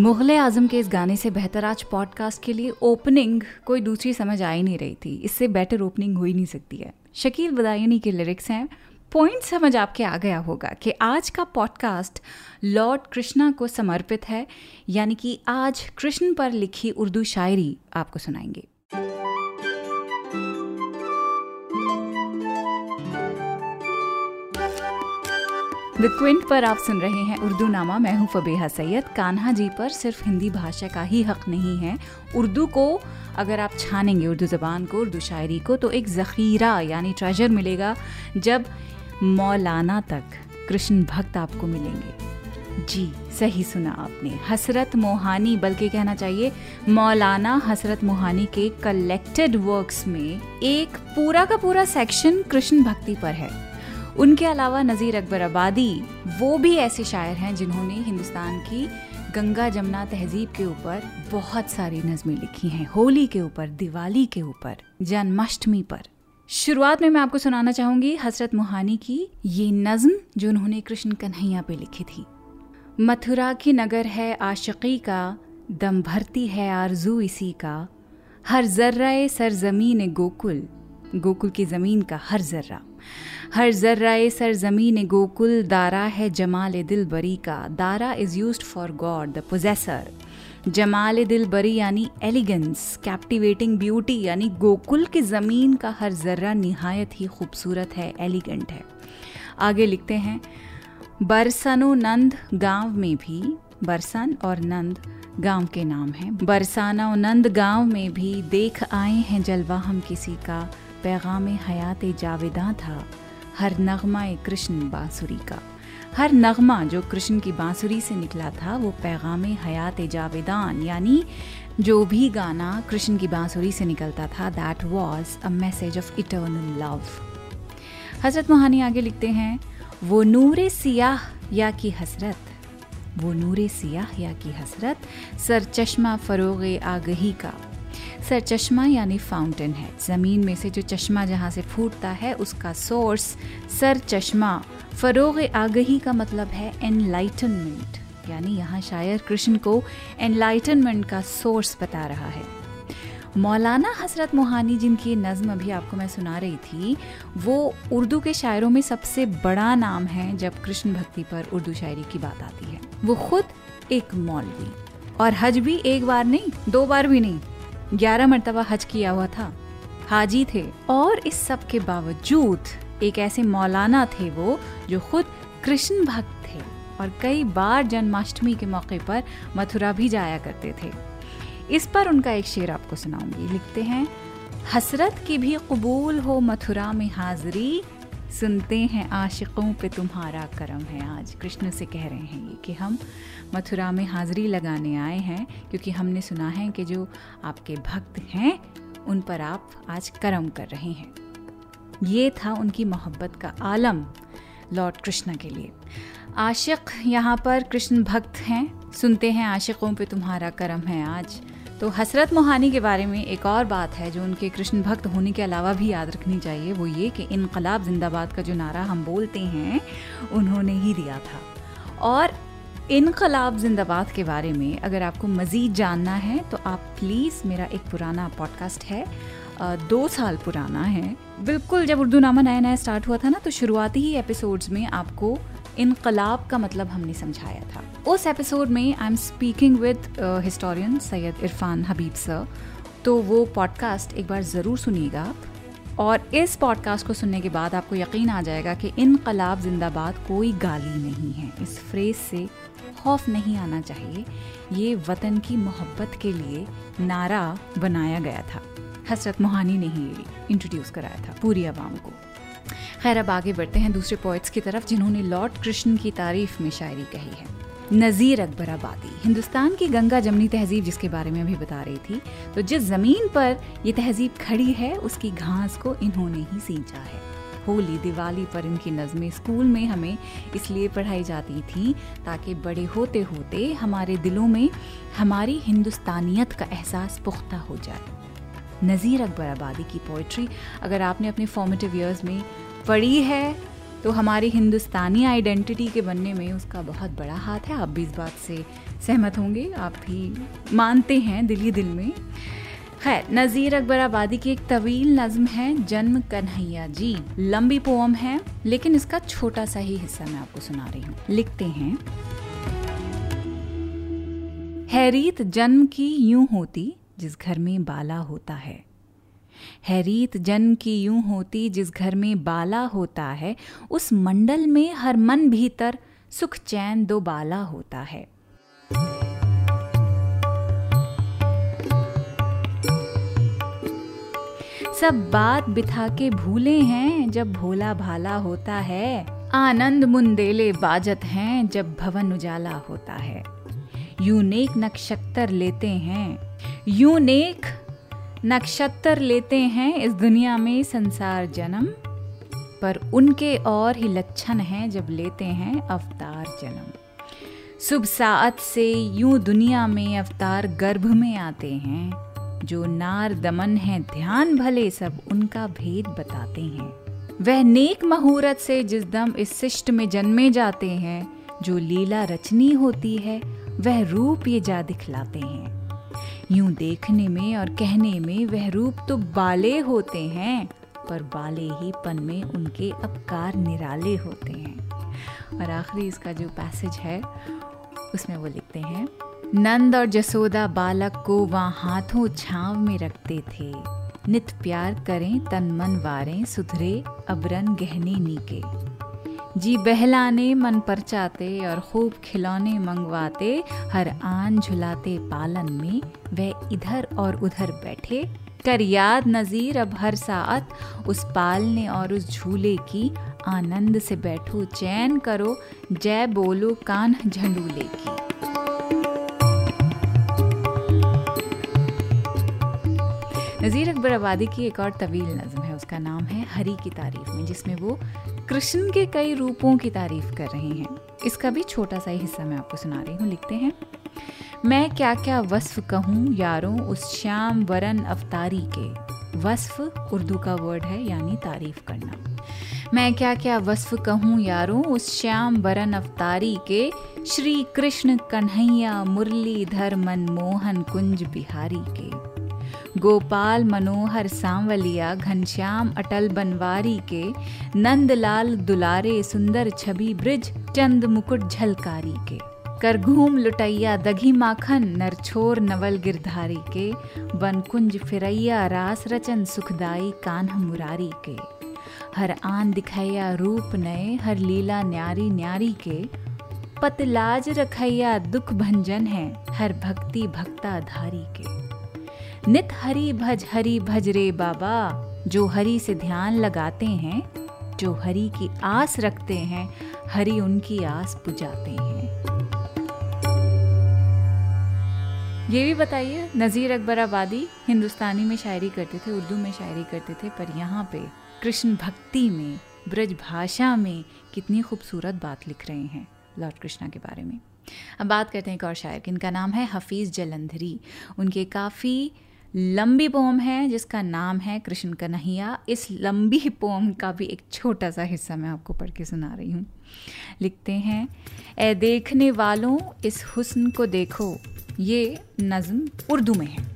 मुगल आज़म के इस गाने से बेहतर आज पॉडकास्ट के लिए ओपनिंग कोई दूसरी समझ आ ही नहीं रही थी। इससे बेटर ओपनिंग हो ही नहीं सकती है। शकील बदायनी के लिरिक्स हैं। पॉइंट समझ आपके आ गया होगा कि आज का पॉडकास्ट लॉर्ड कृष्णा को समर्पित है, यानी कि आज कृष्ण पर लिखी उर्दू शायरी आपको सुनाएँगे। द क्विंट पर आप सुन रहे हैं उर्दू नामा मैं हूँ फबीहा सैयद। कान्हा जी पर सिर्फ़ हिंदी भाषा का ही हक नहीं है। उर्दू को अगर आप छानेंगे, उर्दू ज़बान को, उर्दू शायरी को तो एक ज़ख़ीरा यानी ट्रेजर मिलेगा, जब मौलाना तक कृष्ण भक्त आपको मिलेंगे। जी, सही सुना आपने। हसरत मोहानी, बल्कि कहना चाहिए, मौलाना हसरत मोहानी के कलेक्टेड वर्क्स में एक पूरा का पूरा सेक्शन कृष्ण भक्ति पर है। उनके अलावा नज़ीर अकबर आबादी, वो भी ऐसे शायर हैं जिन्होंने हिंदुस्तान की गंगा जमुना तहजीब के ऊपर बहुत सारी नज़में लिखी हैं। होली के ऊपर, दिवाली के ऊपर, जन्माष्टमी पर। शुरुआत में मैं आपको सुनाना चाहूँगी हसरत मोहानी की ये नज्म जो उन्होंने कृष्ण कन्हैया पे लिखी थी। मथुरा की नगर है आशिकी का, दम भरती है आरज़ू इसी का। हर जर्राए सरजमीन गोकुल गोकुल की ज़मीन का हर जर्रा। हर जर्राए सरजमीन गोकुल, दारा है जमाल दिल बरी का। Dara is used for God the possessor Jamal दिल बरी यानी एलिगेंस कैप्टिवेटिंग ब्यूटी यानी गोकुल की ज़मीन का हर जर्रा निहायत ही खूबसूरत है एलिगेंट है। आगे लिखते हैं, बरसनो नंद गाँव में भी, बरसन और नंद गाँव के नाम हैं। बरसाना नंद गाँव में भी देख आए हैं जलवा हम किसी का। पैगाम हयात जावेदा था, हर नगमा कृष्ण बांसुरी का। हर नगमा जो कृष्ण की बांसुरी से निकला था, वो पैगाम हयात जावेदान, यानी जो भी गाना कृष्ण की बांसुरी से निकलता था that was a message of eternal love Hasrat Mohani आगे लिखते हैं, वो नूर सियाह या की हसरत, वो नूर सियाह या की हसरत, सर चश्मा फरोग आगही का। सर, चश्मा यानी फाउंटेन है। ज़मीन में से जो चश्मा जहाँ से फूटता है, उसका सोर्स सर चश्मा। फरोग आगही का मतलब है एनलाइटनमेंट यानी यहाँ शायर कृष्ण को एनलाइटनमेंट का सोर्स बता रहा है। मौलाना हसरत मोहानी, जिनकी नज़म अभी आपको मैं सुना रही थी, वो उर्दू के शायरों में सबसे बड़ा नाम है जब कृष्ण भक्ति पर उर्दू शायरी की बात आती है। वो खुद एक मौलवी। और हज भी एक बार नहीं, दो बार भी नहीं। ग्यारह मरतबा हज किया हुआ था। हाजी थे और इस सब के बावजूद एक ऐसे मौलाना थे वो जो खुद कृष्ण भक्त थे और कई बार जन्माष्टमी के मौके पर मथुरा भी जाया करते थे। इस पर उनका एक शेर आपको सुनाऊँगी। लिखते हैं, हसरत की भी कबूल हो मथुरा में हाजिरी सुनते हैं आशिकों पे तुम्हारा करम है आज। कृष्ण से कह रहे हैं ये कि हम मथुरा में हाजिरी लगाने आए हैं क्योंकि हमने सुना है कि जो आपके भक्त हैं, उन पर आप आज करम कर रहे हैं। ये था उनकी मोहब्बत का आलम लॉर्ड कृष्ण के लिए। आशिक यहाँ पर कृष्ण भक्त हैं। सुनते हैं आशिकों पे तुम्हारा करम है आज। तो हसरत मोहानी के बारे में एक और बात है जो उनके कृष्ण भक्त होने के अलावा भी याद रखनी चाहिए, वो ये कि इनकलाब जिंदाबाद का जो नारा हम बोलते हैं, उन्होंने ही दिया था। और इनकलाब जिंदाबाद के बारे में अगर आपको मज़ीद जानना है तो आप प्लीज़ मेरा एक पुराना पॉडकास्ट है दो साल पुराना है। बिल्कुल जब उर्दू नामा नया नया स्टार्ट हुआ था ना तो शुरुआती ही एपिसोड्स में आपको इनकलाब का मतलब हमने समझाया था। उस एपिसोड में I am speaking with historian Syed Irfan Habib sir तो वो पॉडकास्ट एक बार ज़रूर सुनिएगा। और इस पॉडकास्ट को सुनने के बाद आपको यकीन आ जाएगा कि इनकलाब जिंदाबाद कोई गाली नहीं है। इस फ्रेज से खौफ नहीं आना चाहिए। ये वतन की मोहब्बत के लिए नारा बनाया गया था। हसरत मोहानी ने ही इंट्रोड्यूस कराया था पूरी आवाम को। खैर, अब आगे बढ़ते हैं दूसरे पोइट्स की तरफ़, जिन्होंने लॉर्ड कृष्ण की तारीफ़ में शायरी कही है। नज़ीर अकबर आबादी हिंदुस्तान की गंगा जमनी तहजीब, जिसके बारे में अभी बता रही थी। तो जिस ज़मीन पर ये तहजीब खड़ी है, उसकी घास को इन्होंने ही सींचा है। होली, दिवाली पर इनकी नज़में स्कूल में हमें इसलिए पढ़ाई जाती थी, ताकि बड़े होते होते हमारे दिलों में हमारी हिंदुस्तानियत का एहसास पुख्ता हो जाए। नज़ीर अकबर आबादी की पोइट्री अगर आपने अपने फॉर्मेटिव ईयर्स में पढ़ी है तो हमारी हिंदुस्तानी आइडेंटिटी के बनने में उसका बहुत बड़ा हाथ है। आप भी इस बात से सहमत होंगे, आप भी मानते हैं दिल ही दिल में। खैर, नज़ीर अकबर आबादी की एक तवील नज्म है, जन्म कन्हैया जी। लंबी पोम है, लेकिन इसका छोटा सा ही हिस्सा मैं आपको सुना रही हूँ। लिखते हैं, हैरीत जन्म की यूँ होती, जिस घर में बाला होता है। हैरीत जन्म की यूँ होती जिस घर में बाला होता है, उस मंडल में हर मन भीतर सुख चैन दो बाला होता है। सब बात बिथा के भूले हैं जब भोला भाला होता है, आनंद मुंदेले बाजत हैं जब भवन उजाला होता है। यूँ नेक नक्षत्र लेते हैं, यूँ नेक नक्षत्र लेते हैं इस दुनिया में संसार जन्म, पर उनके और ही लक्षण हैं जब लेते हैं अवतार जन्म। शुभ सात से यूँ दुनिया में अवतार गर्भ में आते हैं, जो नार दमन है, ध्यान भले सब उनका भेद बताते हैं। वह नेक मुहूर्त से जिस दम इस शिष्ट में जन्मे जाते हैं, जो लीला रचनी होती है, वह रूप ये जा दिखलाते हैं। यूँ देखने में और कहने में वह रूप तो बाले होते हैं, पर बाले ही पन में उनके अपकार निराले होते हैं। और आखिरी इसका जो पैसेज है, उसमें वो लिखते हैं, नंद और जसोदा बालक को वहाँ हाथों छाव में रखते थे। नित प्यार करें तन मन वारें, सुधरे अबरन गहने नीके। जी बहलाने, मन परचाते और खूब खिलौने मंगवाते, हर आन झुलाते पालन में, वह इधर और उधर बैठे। कर याद नज़ीर अब हर सात उस पालने और उस झूले की, आनंद से बैठो, चैन करो जय बोलो कान झंडूले की। नज़ीर अकबर आबादी की एक और तवील नज़म है, उसका नाम है हरी की तारीफ़ में, जिसमें वो कृष्ण के कई रूपों की तारीफ़ कर रहे हैं। इसका भी छोटा सा ही हिस्सा मैं आपको सुना रही हूँ, लिखते हैं। मैं क्या क्या वस्फ कहूँ यारों उस श्याम वरन अवतारी के? वस्फ उर्दू का वर्ड है, यानी तारीफ़ करना। मैं क्या क्या वस्फ कहूँ यारों उस श्याम वरन अवतारी के? श्री कृष्ण कन्हैया, मुरलीधर मनमोहन कुंज बिहारी के। गोपाल मनोहर सांवलिया, घनश्याम अटल बनवारी के, नंदलाल दुलारे सुंदर छवि ब्रिज, चंद मुकुट झलकारी के। कर घूम लुटैया दघी माखन, नरछोर नवल गिरधारी के। बनकुंज फिरैया रास रचन सुखदाई कान्ह मुरारी के। हर आन दिखैया रूप नए, हर लीला न्यारी न्यारी के। पतलाज रखैया दुख भंजन है, हर भक्ति भक्ता धारी के। नित हरि भज हरि भज रे बाबा, जो हरि से ध्यान लगाते हैं, जो हरि की आस रखते हैं, हरि उनकी आस पुजाते हैं। ये भी बताइए, नज़ीर अकबर आबादी हिंदुस्तानी में शायरी करते थे, उर्दू में शायरी करते थे, पर यहाँ पे कृष्ण भक्ति में, ब्रज भाषा में कितनी खूबसूरत बात लिख रहे हैं लॉर्ड कृष्णा के बारे में। अब बात करते हैं एक और शायर इनका नाम है हफीज़ जलंधरी। उनके काफ़ी लंबी पोम है, जिसका नाम है कृष्ण कन्हैया। इस लंबी पोम का भी एक छोटा सा हिस्सा मैं आपको पढ़ के सुना रही हूँ। लिखते हैं ए देखने वालों, इस हुस्न को देखो, ये नज्म उर्दू में है।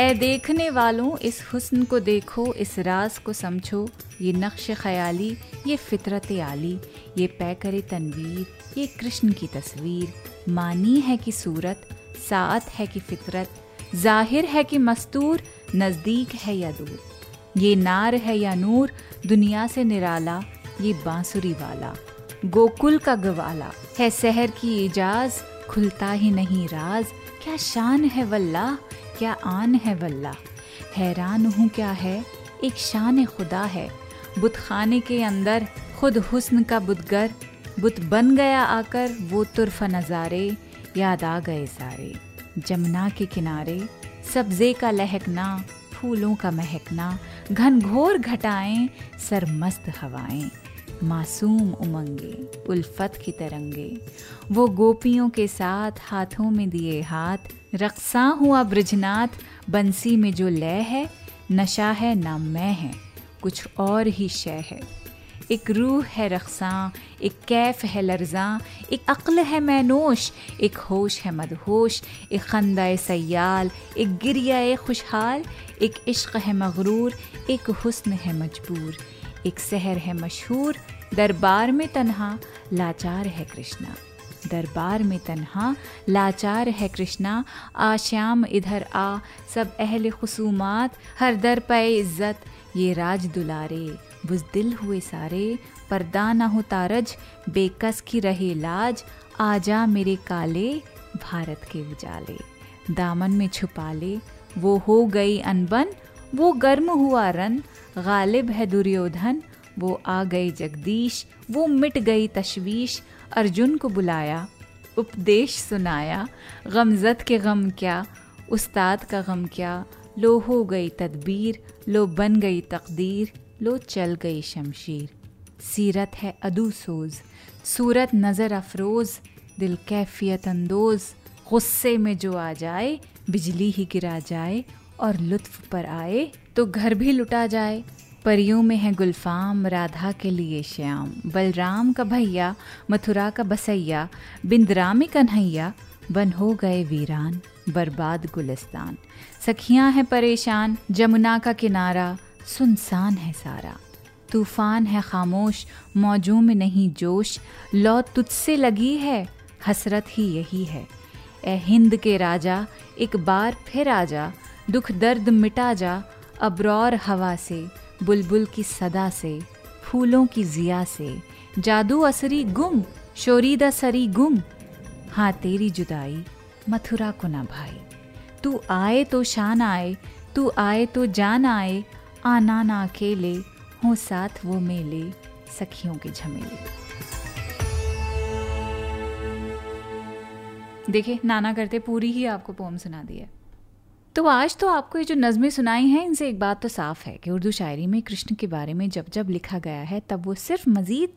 ए देखने वालों, इस हुस्न को देखो, इस राज को समझो, ये नक्श ख्याली, ये फितरत आली, ये पै करे तनवीर, ये कृष्ण की तस्वीर। मानी है कि सूरत सात है कि फितरत, ज़ाहिर है कि मस्तूर, नज़दीक है या दूर। ये नार है या नूर, दुनिया से निराला, ये बांसुरी वाला। गोकुल का गवाला है शहर की इजाज खुलता ही नहीं राज। क्या शान है वल्ला क्या आन है वल्ला हैरान हूँ क्या है, एक शान खुदा है। बुत खाने के अंदर खुद हुस्न का बुतगर बुत बन गया आकर, वो तुरफ नज़ारे याद आ गए सारे। जमुना के किनारे, सब्जे का लहकना, फूलों का महकना घनघोर घटाएँ, सरमस्त हवाएँ, मासूम उमंगे, उल्फत की तरंगे। वो गोपियों के साथ हाथों में दिए हाथ, रक्सा हुआ ब्रजनाथ बंसी में जो लय है, नशा है ना मैं है, कुछ और ही शय है। एक रूह है रक्सा एक कैफ है लर्जा, एक अक्ल है मैनोश, एक होश है मदहोश, एक खंदा सयाल, एक गिरिया खुशहाल, एक इश्क है मगरूर, एक हुस्न है मजबूर, एक सहर है मशहूर, दरबार में तन्हा, लाचार है कृष्णा। दरबार में तन्हा, लाचार है कृष्णा, आ श्याम इधर आ, सब अहल खसूमात, हर दर पे इज़्ज़त, ये राज दुलारे। बुजदिल हुए सारे, पर्दा ना हो तारज, बेकस की रहे लाज, आजा मेरे काले, भारत के उजाले। दामन में छुपा ले वो हो गई अनबन, वो गर्म हुआ रन। गालिब है दुर्योधन, वो आ गई जगदीश, वो मिट गई तशवीश। अर्जुन को बुलाया, उपदेश सुनाया गमजद के गम क्या, उस्ताद का गम क्या। लो हो गई तदबीर, लो बन गई तकदीर। लो चल गई शमशीर। सीरत है अदू सोज। सूरत नज़र अफरोज़। दिल कैफियत अंदोज। गुस्से में जो आ जाए, बिजली ही गिरा जाए और लुत्फ पर आए तो घर भी लुटा जाए। परियों में है गुलफाम, राधा के लिए श्याम। बलराम का भैया, मथुरा का बसैया। बिंदरा में कन्हैया बन हो गए वीरान। बर्बाद गुलिस्तान। सखियाँ हैं परेशान, जमुना का किनारा। सुनसान है सारा। तूफ़ान है खामोश, मौजों में नहीं जोश। लौ तुझसे लगी है, हसरत ही यही है। ए हिंद के राजा, एक बार फिर आजा। दुख दर्द मिटा जा, अबरौर हवा से, बुलबुल की सदा से, फूलों की जिया से। जादू असरी गुम, शोरीदा सरी गुम। हाँ तेरी जुदाई, मथुरा को ना भाई। तू आए तो शान आए, तू आए तो जान आए आना ना अकेले, हो साथ वो मेले, सखियों के झमेले। देखिए, नाना करते पूरी ही आपको पोम सुना दी है। तो आज तो आपको ये जो नज़में सुनाई हैं, इनसे एक बात तो साफ़ है कि उर्दू शायरी में कृष्ण के बारे में जब जब लिखा गया है, तब वो सिर्फ़ मज़ीद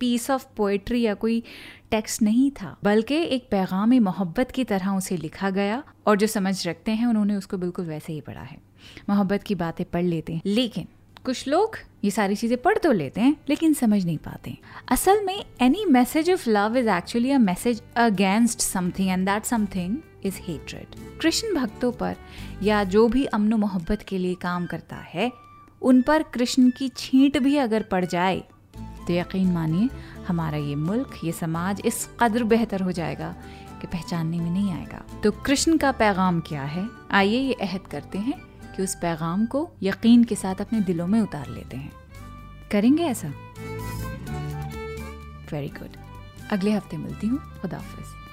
पीस ऑफ़ पोइट्री या कोई टेक्स्ट नहीं था, बल्कि एक पैगाम मोहब्बत की तरह उसे लिखा गया और जो समझ रखते हैं, उन्होंने उसको बिल्कुल वैसे ही पढ़ा है। मोहब्बत की बातें पढ़ लेते हैं। लेकिन कुछ लोग ये सारी चीज़ें पढ़ तो लेते हैं, लेकिन समझ नहीं पाते। असल में any message of love is actually a message against something and that something is hatred Krishna भक्तों पर या जो भी अमन मोहब्बत के लिए काम करता है, उन पर कृष्ण की छींट भी अगर पड़ जाए तो यकीन मानिए हमारा ये मुल्क, ये समाज इस कदर बेहतर हो जाएगा कि पहचानने में नहीं आएगा। तो कृष्ण का पैगाम क्या है? आइए ये अहद करते हैं। कि उस पैगाम को यकीन के साथ अपने दिलों में उतार लेते हैं। करेंगे ऐसा? वेरी गुड अगले हफ़्ते मिलती हूँ। खुदाफिज